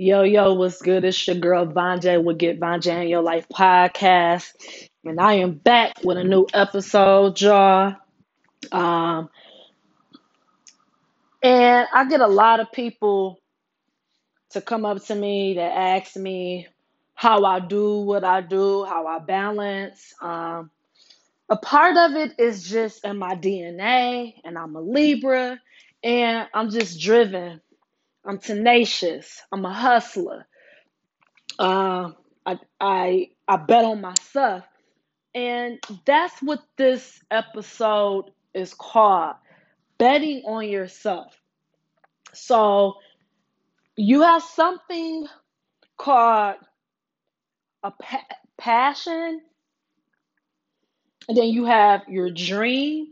Yo, yo, what's good? It's your girl Von J will Get Von J in Your Life podcast. And I am back with a new episode, y'all. Um, and I get a lot of people to come up to me that ask me how I do what I do, how I balance. Um, a part of it is just in my DNA, and I'm a Libra, and I'm just driven. I'm tenacious. I'm a hustler. Uh, I I I bet on myself, and that's what this episode is called: betting on yourself. So you have something called a pa- passion, and then you have your dream,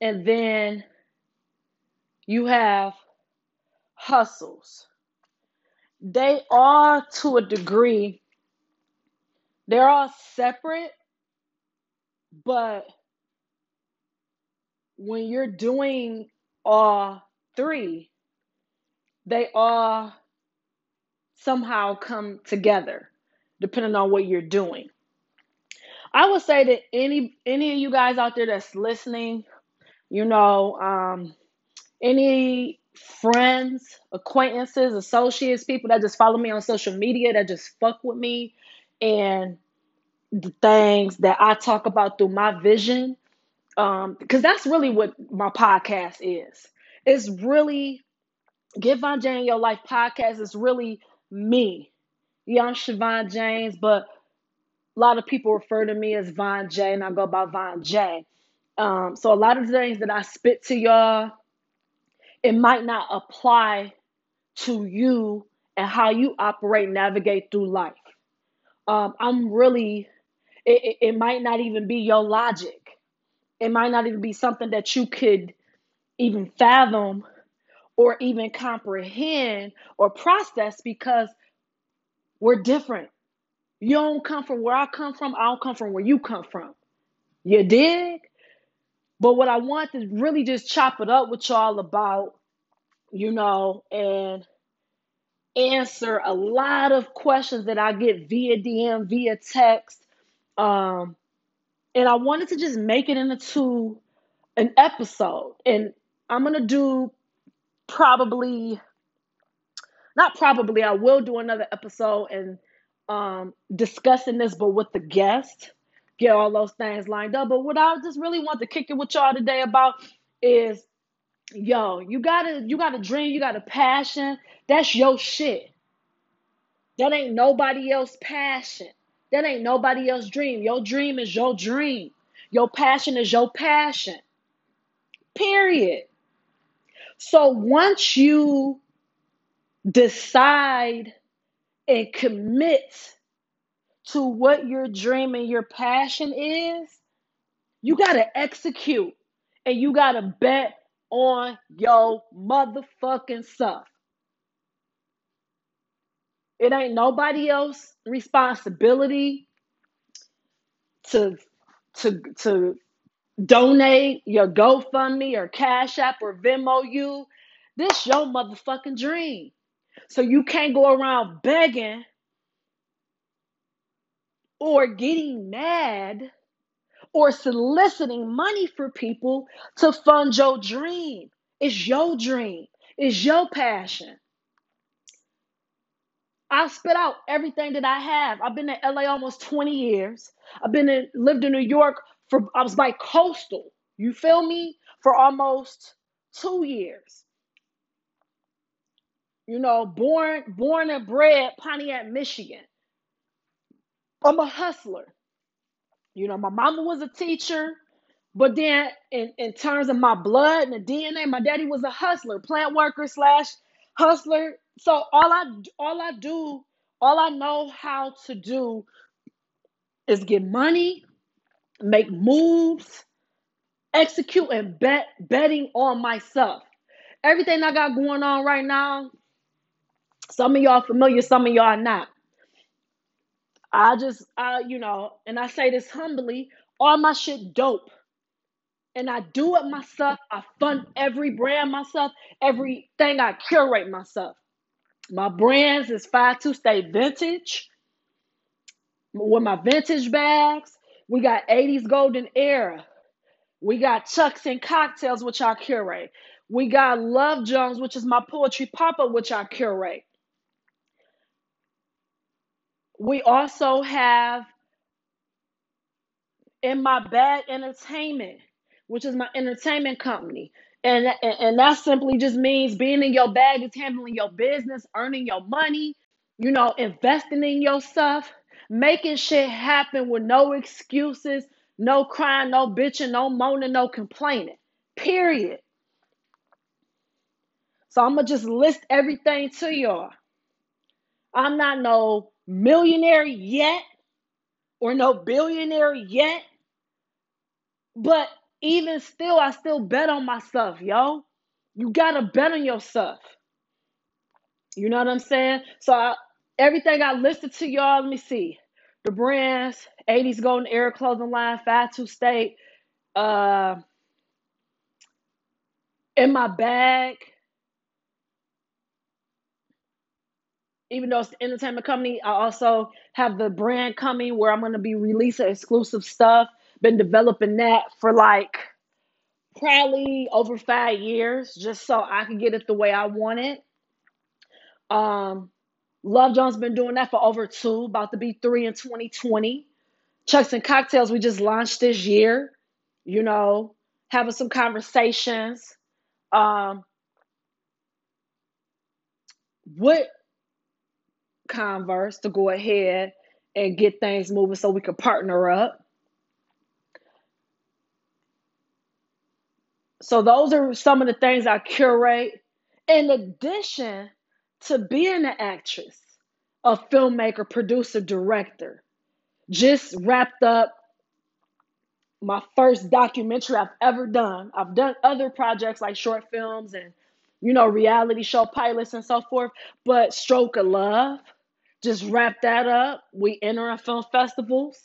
and then you have hustles. They are to a degree, they're all separate, but when you're doing all three, they all somehow come together depending on what you're doing. I would say that any any of you guys out there that's listening, you know, um, any friends, acquaintances, associates, people that just follow me on social media that just fuck with me and the things that I talk about through my vision. Um, because that's really what my podcast is. It's really Get Von J in Your Life podcast is really me. Yeah, I'm Siobhan James, but a lot of people refer to me as Von J, and I go by Von J. Um, so a lot of the things that I spit to y'all, it might not apply to you and how you operate, navigate through life. Um, I'm really, it, it, it might not even be your logic. It might not even be something that you could even fathom or even comprehend or process because we're different. You don't come from where I come from, I don't come from where you come from. You dig? But what I want to really just chop it up with y'all about, you know, and answer a lot of questions that I get via DM, via text. Um, and I wanted to just make it into an episode. And I'm gonna do probably not probably I will do another episode and um discussing this but with the guest get all those things lined up but what I just really want to kick it with y'all today about is yo you gotta you got a dream you got a passion that's your shit. That ain't nobody else passion. That ain't nobody else dream. Your dream is your dream. Your passion is your passion. Period. So once you decide and commit to what your dream and your passion is, you got to execute and you got to bet on your motherfucking self. It ain't nobody else responsibility to to to donate your GoFundMe or Cash App or Venmo you. This your motherfucking dream. So you can't go around begging or getting mad or soliciting money for people to fund your dream. It's your dream. It's your passion. I spit out everything that I have. I've been in LA almost 20 years. I've been in lived in New York for I was by coastal. You feel me? For almost 2 years. You know, born born and bred Pontiac, Michigan. I'm a hustler. You know, my mama was a teacher, but then in, in terms of my blood and the DNA, my daddy was a hustler, plant worker slash hustler. So all I all I do, all I know how to do is get money, make moves, execute and bet betting on myself. Everything I got going on right now, some of y'all familiar, some of y'all not. I just, I, you know, and I say this humbly, all my shit dope. And I do it myself. I fund every brand myself, everything I curate myself. My brands is 52 Stay Vintage with my vintage bags. We got 80s Golden Era. We got Chucks and Cocktails, which I curate. We got Love Jones, which is my poetry pop up, which I curate. We also have in my bag entertainment, which is my entertainment company. And, and, and that simply just means being in your bag is handling your business, earning your money, you know, investing in your stuff, making shit happen with no excuses, no crying, no bitching, no moaning, no complaining. Period. So I'm gonna just list everything to y'all. I'm not no millionaire yet or no billionaire yet, but even still, I still bet on myself, yo. You gotta bet on yourself. You know what I'm saying? So I, everything I listed to y'all, let me see. The brands, 80s Golden Era Clothing Line, Fatu State, uh, in my bag, even though it's the entertainment company, I also have the brand coming where I'm gonna be releasing exclusive stuff. Been developing that for like probably over five years, just so I can get it the way I want it. Um, Love Jones been doing that for over two, about to be three in 2020. Chucks and Cocktails, we just launched this year, you know, having some conversations. Um, with Converse to go ahead and get things moving so we can partner up. So those are some of the things I curate. In addition to being an actress, a filmmaker, producer, director, just wrapped up my first documentary I've ever done. I've done other projects like short films and you know reality show pilots and so forth, but Stroke of Love just wrap that up. We enter in film festivals.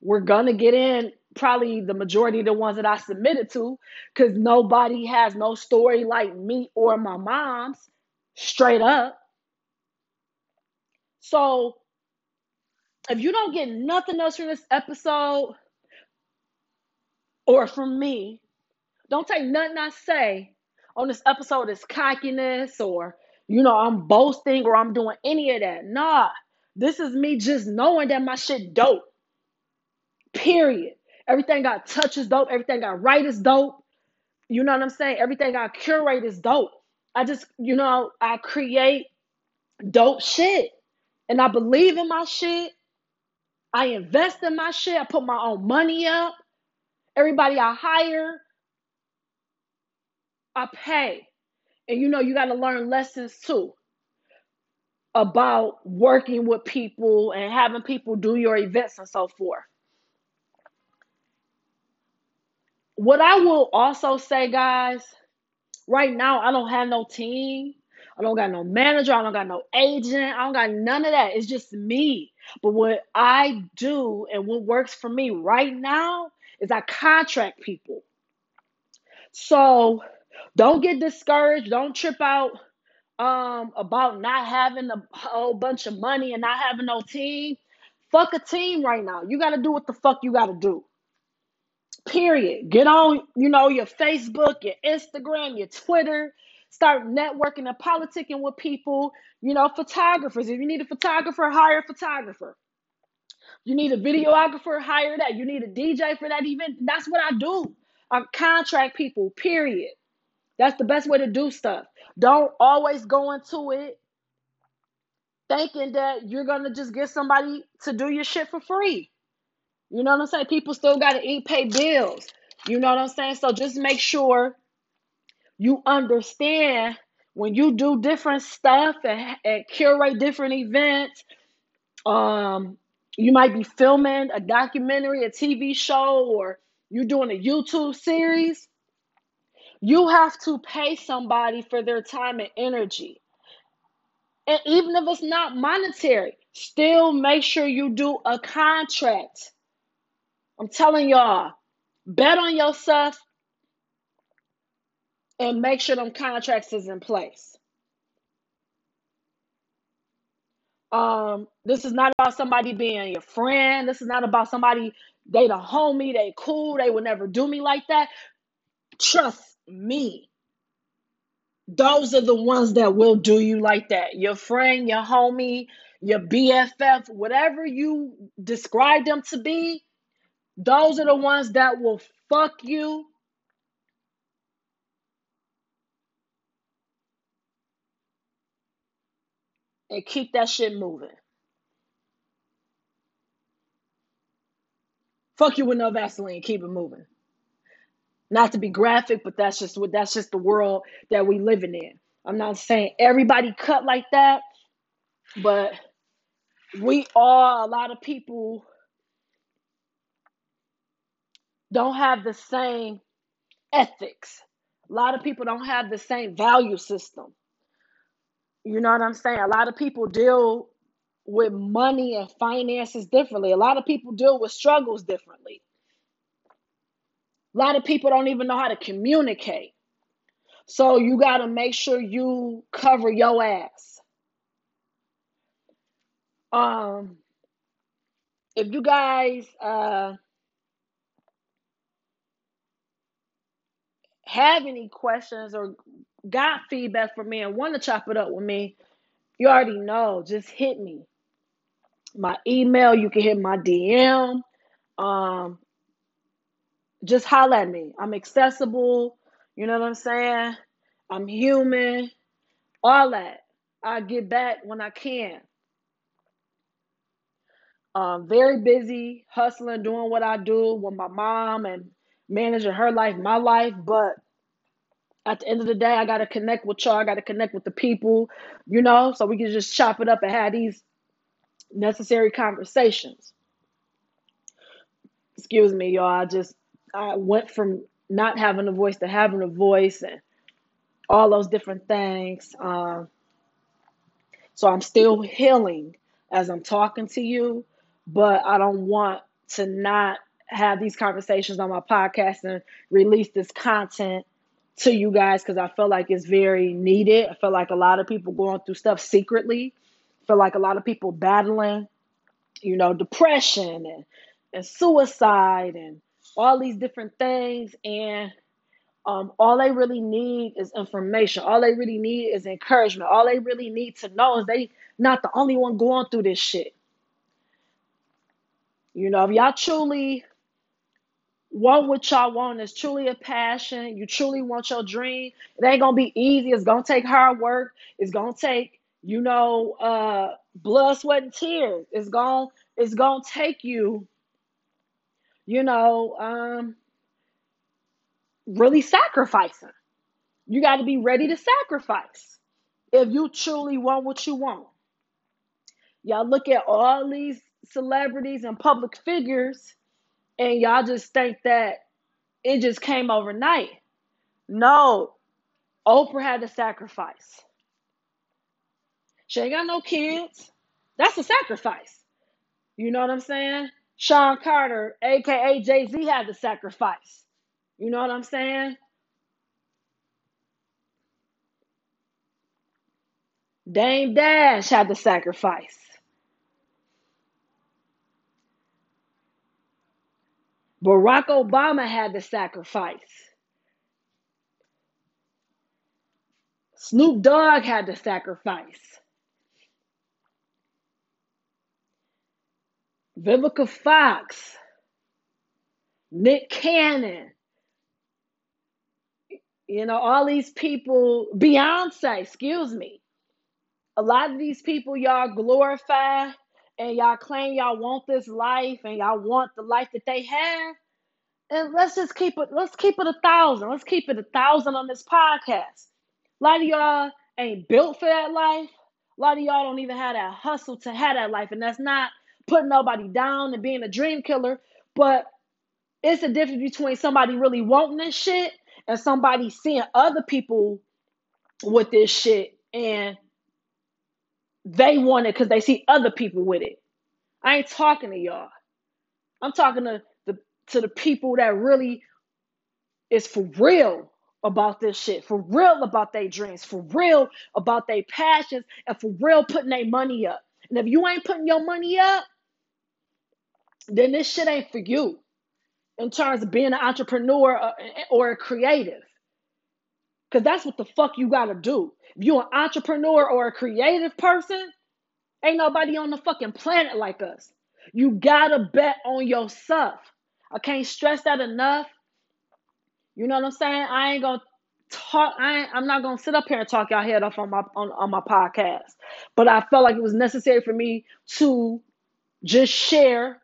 We're gonna get in probably the majority of the ones that I submitted to because nobody has no story like me or my mom's straight up. So if you don't get nothing else from this episode or from me, don't take nothing I say on this episode as cockiness or you know I'm boasting or I'm doing any of that. Nah, this is me just knowing that my shit dope. Period. Everything I touch is dope. Everything I write is dope. You know what I'm saying? Everything I curate is dope. I just, you know, I create dope shit. And I believe in my shit. I invest in my shit. I put my own money up. Everybody I hire, I pay. And you know, you got to learn lessons too about working with people and having people do your events and so forth. What I will also say, guys, right now I don't have no team. I don't got no manager. I don't got no agent. I don't got none of that. It's just me. But what I do and what works for me right now is I contract people. So don't get discouraged. Don't trip out um, about not having a whole bunch of money and not having no team. Fuck a team right now. You got to do what the fuck you got to do. Period. Get on, you know, your Facebook, your Instagram, your Twitter. Start networking and politicking with people. You know, photographers. If you need a photographer, hire a photographer. You need a videographer, hire that. You need a DJ for that event. That's what I do. I contract people, period. That's the best way to do stuff. Don't always go into it thinking that you're going to just get somebody to do your shit for free. You know what I'm saying? People still got to eat, pay bills. You know what I'm saying? So just make sure you understand when you do different stuff and, and curate different events. Um, you might be filming a documentary, a TV show, or you're doing a YouTube series. You have to pay somebody for their time and energy. And even if it's not monetary, still make sure you do a contract. I'm telling y'all, bet on yourself and make sure them contracts is in place. Um, this is not about somebody being your friend. This is not about somebody they the homie, they cool, they would never do me like that. Trust me. Those are the ones that will do you like that. Your friend, your homie, your BFF, whatever you describe them to be, those are the ones that will fuck you and keep that shit moving. Fuck you with no Vaseline, keep it moving. Not to be graphic, but that's just what that's just the world that we living in. I'm not saying everybody cut like that, but we are a lot of people don't have the same ethics. A lot of people don't have the same value system. You know what I'm saying? A lot of people deal with money and finances differently. A lot of people deal with struggles differently. A lot of people don't even know how to communicate. So you got to make sure you cover your ass. Um if you guys uh have any questions or got feedback for me and want to chop it up with me, you already know. Just hit me. My email, you can hit my DM. Um, just holler at me. I'm accessible. You know what I'm saying? I'm human. All that. I get back when I can. Um, very busy, hustling, doing what I do with my mom and managing her life, my life. But at the end of the day, I got to connect with y'all. I got to connect with the people, you know, so we can just chop it up and have these necessary conversations. Excuse me, y'all. I just I went from not having a voice to having a voice and all those different things. Um, so I'm still healing as I'm talking to you, but I don't want to not have these conversations on my podcast and release this content to you guys because I feel like it's very needed. I feel like a lot of people going through stuff secretly. I feel like a lot of people battling, you know, depression and, and suicide and all these different things. And um, all they really need is information. All they really need is encouragement. All they really need to know is they not the only one going through this shit. You know, if y'all truly want what y'all want it's truly a passion. You truly want your dream. It ain't gonna be easy. It's gonna take hard work. It's gonna take, you know, uh blood, sweat, and tears. It's gonna it's gonna take you, you know, um really sacrificing. You got to be ready to sacrifice if you truly want what you want. Y'all look at all these celebrities and public figures and y'all just think that it just came overnight. No, Oprah had to sacrifice. She ain't got no kids. That's a sacrifice. You know what I'm saying? Sean Carter, aka Jay Z, had to sacrifice. You know what I'm saying? Dame Dash had to sacrifice. Barack Obama had to sacrifice. Snoop Dogg had to sacrifice. Vivica Fox, Nick Cannon, you know, all these people, Beyonce, excuse me. A lot of these people y'all glorify and y'all claim y'all want this life and y'all want the life that they have. And let's just keep it, let's keep it a thousand. Let's keep it a thousand on this podcast. A lot of y'all ain't built for that life. A lot of y'all don't even have that hustle to have that life. And that's not putting nobody down and being a dream killer, but it's a difference between somebody really wanting this shit and somebody seeing other people with this shit and they want it because they see other people with it. I ain't talking to y'all. I'm talking to the to the people that really is for real about this shit, for real about their dreams, for real about their passions, and for real putting their money up. And if you ain't putting your money up, then this shit ain't for you in terms of being an entrepreneur uh, or a creative. Because that's what the fuck you gotta do. If you're an entrepreneur or a creative person, ain't nobody on the fucking planet like us. You gotta bet on yourself. I can't stress that enough. You know what I'm saying? I ain't gonna talk. I ain't, I'm not gonna sit up here and talk y'all head off on my on, on my podcast. But I felt like it was necessary for me to just share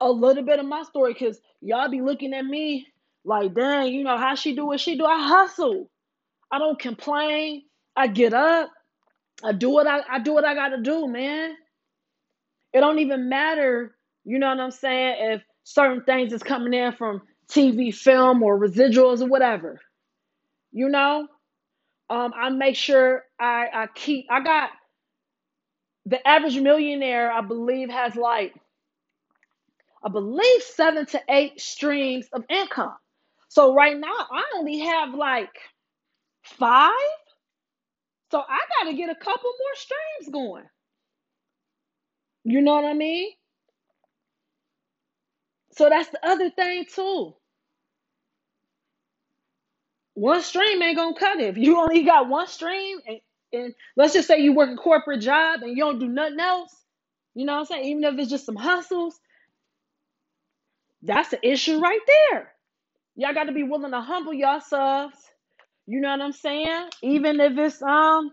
a little bit of my story because y'all be looking at me like, dang, you know how she do what she do. I hustle. I don't complain. I get up. I do what I, I do what I gotta do, man. It don't even matter, you know what I'm saying, if certain things is coming in from TV, film, or residuals or whatever. You know? Um, I make sure I, I keep I got the average millionaire, I believe, has like I believe seven to eight streams of income. So right now I only have like five. So I gotta get a couple more streams going. You know what I mean? So that's the other thing too. One stream ain't gonna cut it. If you only got one stream and, and let's just say you work a corporate job and you don't do nothing else, you know what I'm saying? Even if it's just some hustles, that's the issue right there. Y'all got to be willing to humble yourselves. You know what I'm saying? Even if it's um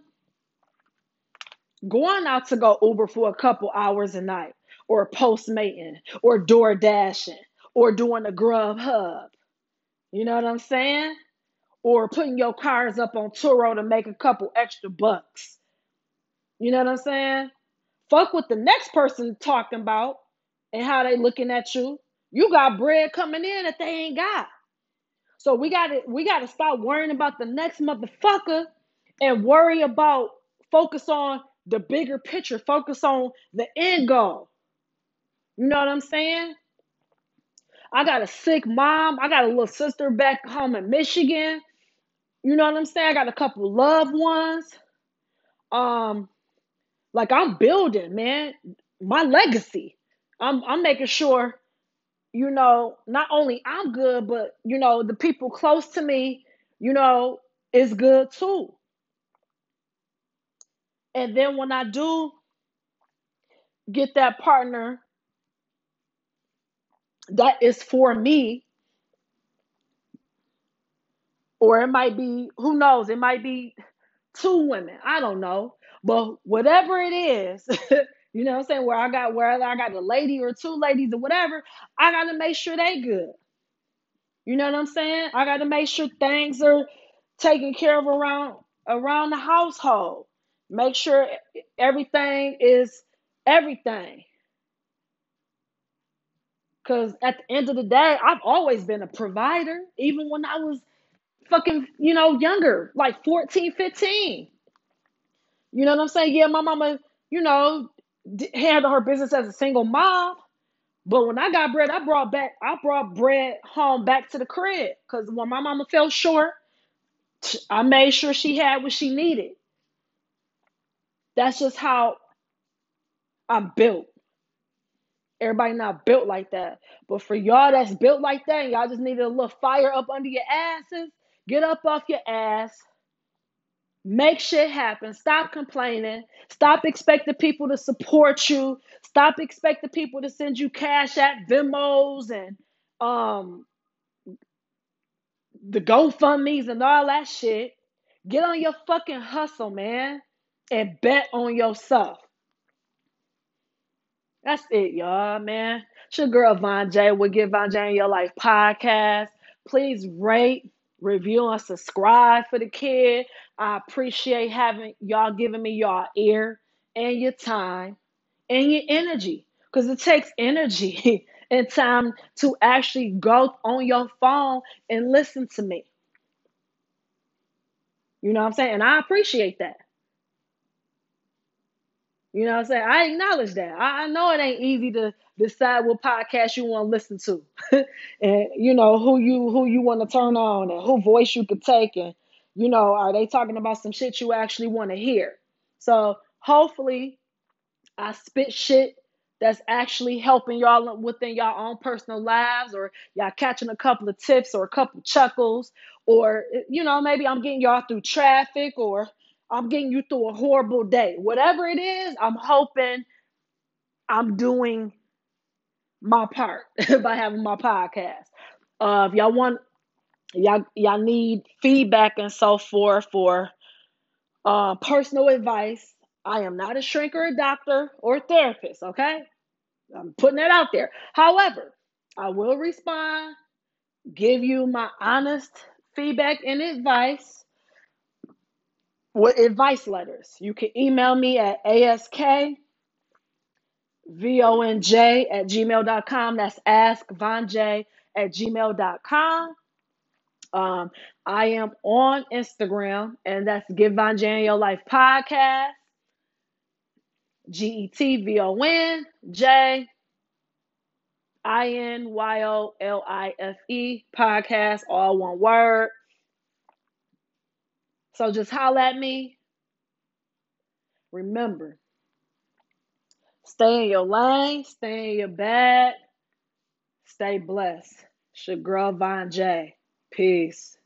going out to go Uber for a couple hours a night, or postmating, or door dashing, or doing a Grubhub. You know what I'm saying? Or putting your cars up on Turo to make a couple extra bucks. You know what I'm saying? Fuck what the next person talking about and how they looking at you. You got bread coming in that they ain't got. So we got to we got to stop worrying about the next motherfucker and worry about focus on the bigger picture, focus on the end goal. You know what I'm saying? I got a sick mom. I got a little sister back home in Michigan. You know what I'm saying? I got a couple loved ones. Um, like I'm building, man, my legacy. I'm I'm making sure, you know, not only I'm good, but you know, the people close to me, you know, is good too. And then when I do get that partner that is for me, or it might be, who knows, it might be two women. I don't know. But whatever it is, you know what I'm saying? Where I got where I got a lady or two ladies or whatever, I gotta make sure they good. You know what I'm saying? I gotta make sure things are taken care of around around the household. Make sure everything is everything. Cause at the end of the day, I've always been a provider, even when I was fucking, you know, younger, like 14, 15. You know what I'm saying? Yeah, my mama, you know, handled her business as a single mom. But when I got bread, I brought back, I brought bread home back to the crib. Cause when my mama fell short, I made sure she had what she needed. That's just how I'm built. Everybody not built like that. But for y'all that's built like that, y'all just need a little fire up under your asses. Get up off your ass. Make shit happen. Stop complaining. Stop expecting people to support you. Stop expecting people to send you Cash App Venmos and um the GoFundMe's and all that shit. Get on your fucking hustle, man, and bet on yourself. That's it, y'all, man. It's your girl Von J. We'll get Von J in Your Life podcast. Please rate, review, and subscribe for the kid. I appreciate having y'all giving me y'all ear and your time and your energy. Because it takes energy and time to actually go on your phone and listen to me. You know what I'm saying? And I appreciate that. You know what I'm saying? I acknowledge that. I, I know it ain't easy to decide what podcast you want to listen to. and you know who you who you want to turn on and who voice you could take and you know, are they talking about some shit you actually want to hear? So hopefully I spit shit that's actually helping y'all within y'all own personal lives, or y'all catching a couple of tips or a couple chuckles, or you know, maybe I'm getting y'all through traffic or I'm getting you through a horrible day. Whatever it is, I'm hoping I'm doing my part by having my podcast. Uh, if y'all want, y'all y'all need feedback and so forth for uh, personal advice. I am not a shrink or a doctor or a therapist. Okay, I'm putting that out there. However, I will respond, give you my honest feedback and advice with advice letters. You can email me at ask vonj at gmail.com. That's askvonj at gmail.com. Um, I am on Instagram, and that's Give Von Your Life Podcast. G E T V O N J I N Y O L I F E podcast, all one word. So just holler at me. Remember, stay in your lane, stay in your bag, stay blessed. It's girl Von J. Peace.